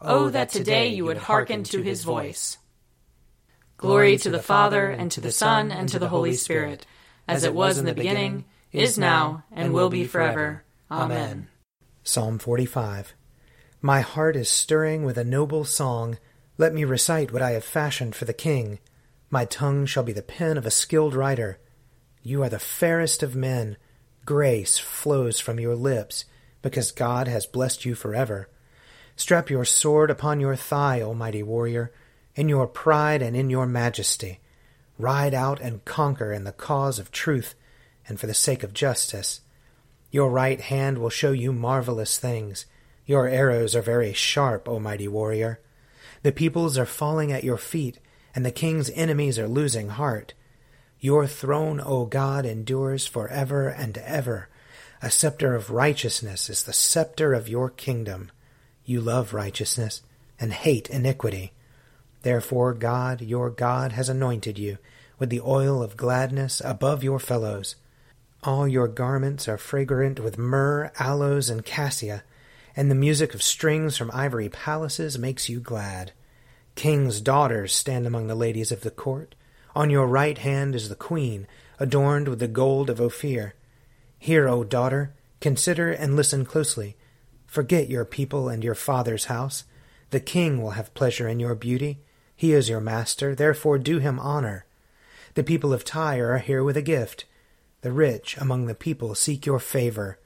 Oh, oh, that today you would hearken to his voice. Glory to the Father, and to the Son, and to the Holy Spirit, as it was in the beginning, is now, and will be forever. Amen. Psalm 45 My heart is stirring with a noble song. Let me recite what I have fashioned for the king. My tongue shall be the pen of a skilled writer. You are the fairest of men. Grace flows from your lips, because God has blessed you forever. Strap your sword upon your thigh, O mighty warrior, in your pride and in your majesty. Ride out and conquer in the cause of truth and for the sake of justice. Your right hand will show you marvelous things. Your arrows are very sharp, O mighty warrior. The peoples are falling at your feet, and the king's enemies are losing heart. Your throne, O God, endures for ever and ever. A scepter of righteousness is the scepter of your kingdom. You love righteousness and hate iniquity. Therefore God, your God, has anointed you with the oil of gladness above your fellows. All your garments are fragrant with myrrh, aloes, and cassia, and the music of strings from ivory palaces makes you glad. King's daughters stand among the ladies of the court. On your right hand is the queen, adorned with the gold of Ophir. Hear, O daughter, consider and listen closely. Forget your people and your father's house. The king will have pleasure in your beauty. He is your master, therefore do him honor. The people of Tyre are here with a gift. The rich among the people seek your favor.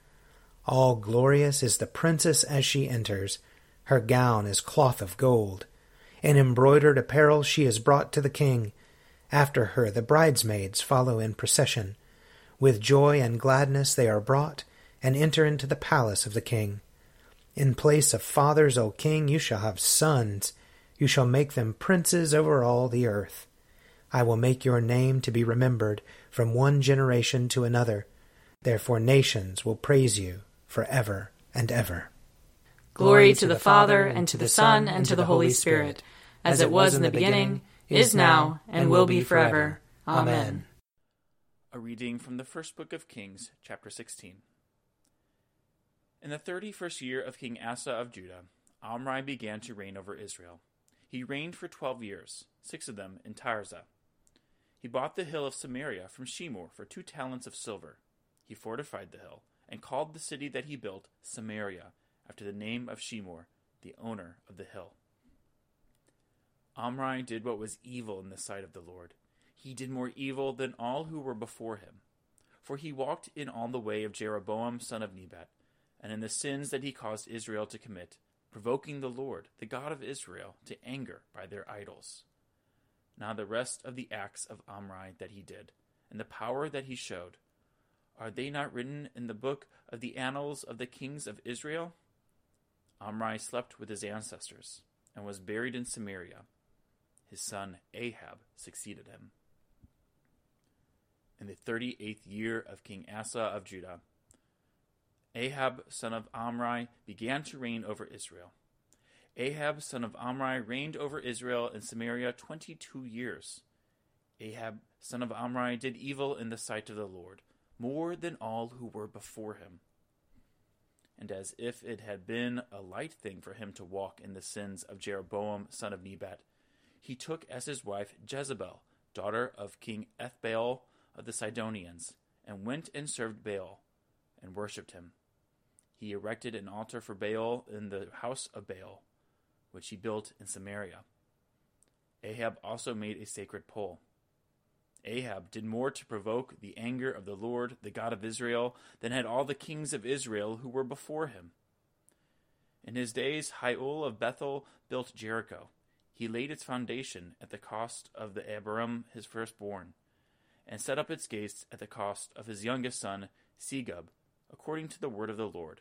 All glorious is the princess as she enters. Her gown is cloth of gold. In embroidered apparel she is brought to the king. After her the bridesmaids follow in procession. With joy and gladness they are brought, and enter into the palace of the king. In place of fathers, O king, you shall have sons. You shall make them princes over all the earth. I will make your name to be remembered from one generation to another. Therefore nations will praise you for ever and ever. Glory to the Father, and to the Son, and to the Holy Spirit, as it was in the beginning, is now, and will be forever. Amen. A reading from the first book of Kings, chapter 16. In the thirty first year of King Asa of Judah, Omri began to reign over Israel. He reigned for twelve years, six of them in Tirzah. He bought the hill of Samaria from Shemer for two talents of silver. He fortified the hill, and called the city that he built Samaria, after the name of Shemer, the owner of the hill. Omri did what was evil in the sight of the Lord. He did more evil than all who were before him. For he walked in all the way of Jeroboam son of Nebat, and in the sins that he caused Israel to commit, provoking the Lord, the God of Israel, to anger by their idols. Now the rest of the acts of Omri that he did, and the power that he showed, are they not written in the book of the annals of the kings of Israel? Omri slept with his ancestors, and was buried in Samaria. His son Ahab succeeded him. In the thirty eighth year of King Asa of Judah, Ahab, son of Omri, began to reign over Israel. Ahab, son of Omri, reigned over Israel and Samaria twenty two years. Ahab, son of Omri, did evil in the sight of the Lord, more than all who were before him. And as if it had been a light thing for him to walk in the sins of Jeroboam, son of Nebat, he took as his wife Jezebel, daughter of King Ethbaal of the Sidonians, and went and served Baal, and worshipped him. He erected an altar for Baal in the house of Baal, which he built in Samaria. Ahab also made a sacred pole. Ahab did more to provoke the anger of the Lord, the God of Israel, than had all the kings of Israel who were before him. In his days, Hiel of Bethel built Jericho. He laid its foundation at the cost of the Abiram, his firstborn, and set up its gates at the cost of his youngest son, Segub, according to the word of the Lord,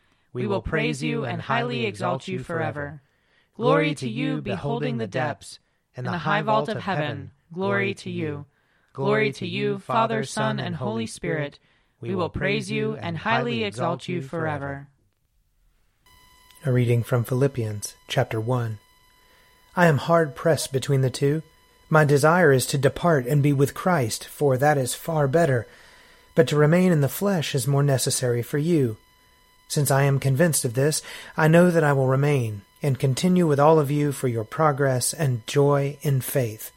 We will praise you and highly exalt you forever. Glory to you beholding the depths. and the high vault of heaven, glory to you. Glory to you, Father, Son, and Holy Spirit. We will praise you and highly exalt you forever. A reading from Philippians, chapter 1. I am hard pressed between the two. My desire is to depart and be with Christ, for that is far better. But to remain in the flesh is more necessary for you. Since I am convinced of this, I know that I will remain and continue with all of you for your progress and joy in faith,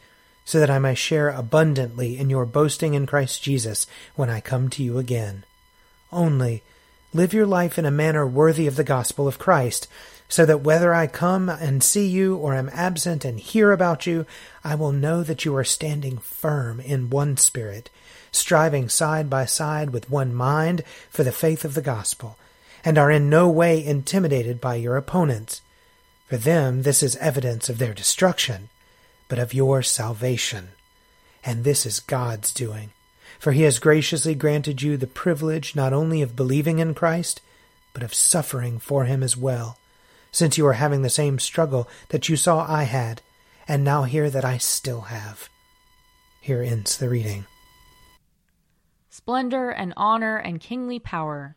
so that I may share abundantly in your boasting in Christ Jesus when I come to you again. Only, Live your life in a manner worthy of the gospel of Christ, so that whether I come and see you or am absent and hear about you, I will know that you are standing firm in one spirit, striving side by side with one mind for the faith of the gospel, and are in no way intimidated by your opponents. For them this is evidence of their destruction, but of your salvation. And this is God's doing for he has graciously granted you the privilege not only of believing in Christ, but of suffering for him as well, since you are having the same struggle that you saw I had, and now hear that I still have. Here ends the reading. Splendor and honor and kingly power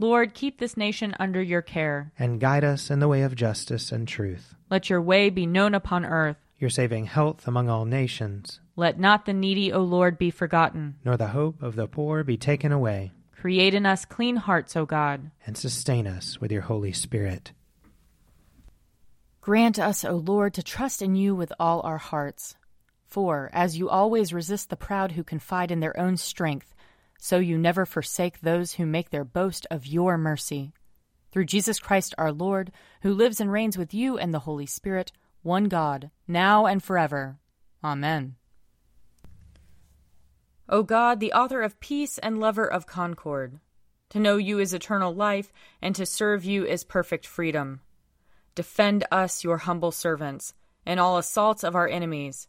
Lord, keep this nation under your care. And guide us in the way of justice and truth. Let your way be known upon earth. Your saving health among all nations. Let not the needy, O Lord, be forgotten. Nor the hope of the poor be taken away. Create in us clean hearts, O God. And sustain us with your Holy Spirit. Grant us, O Lord, to trust in you with all our hearts. For, as you always resist the proud who confide in their own strength, so you never forsake those who make their boast of your mercy. Through Jesus Christ our Lord, who lives and reigns with you and the Holy Spirit, one God, now and forever. Amen. O God, the author of peace and lover of concord, To know you is eternal life, and to serve you is perfect freedom. Defend us, your humble servants, in all assaults of our enemies,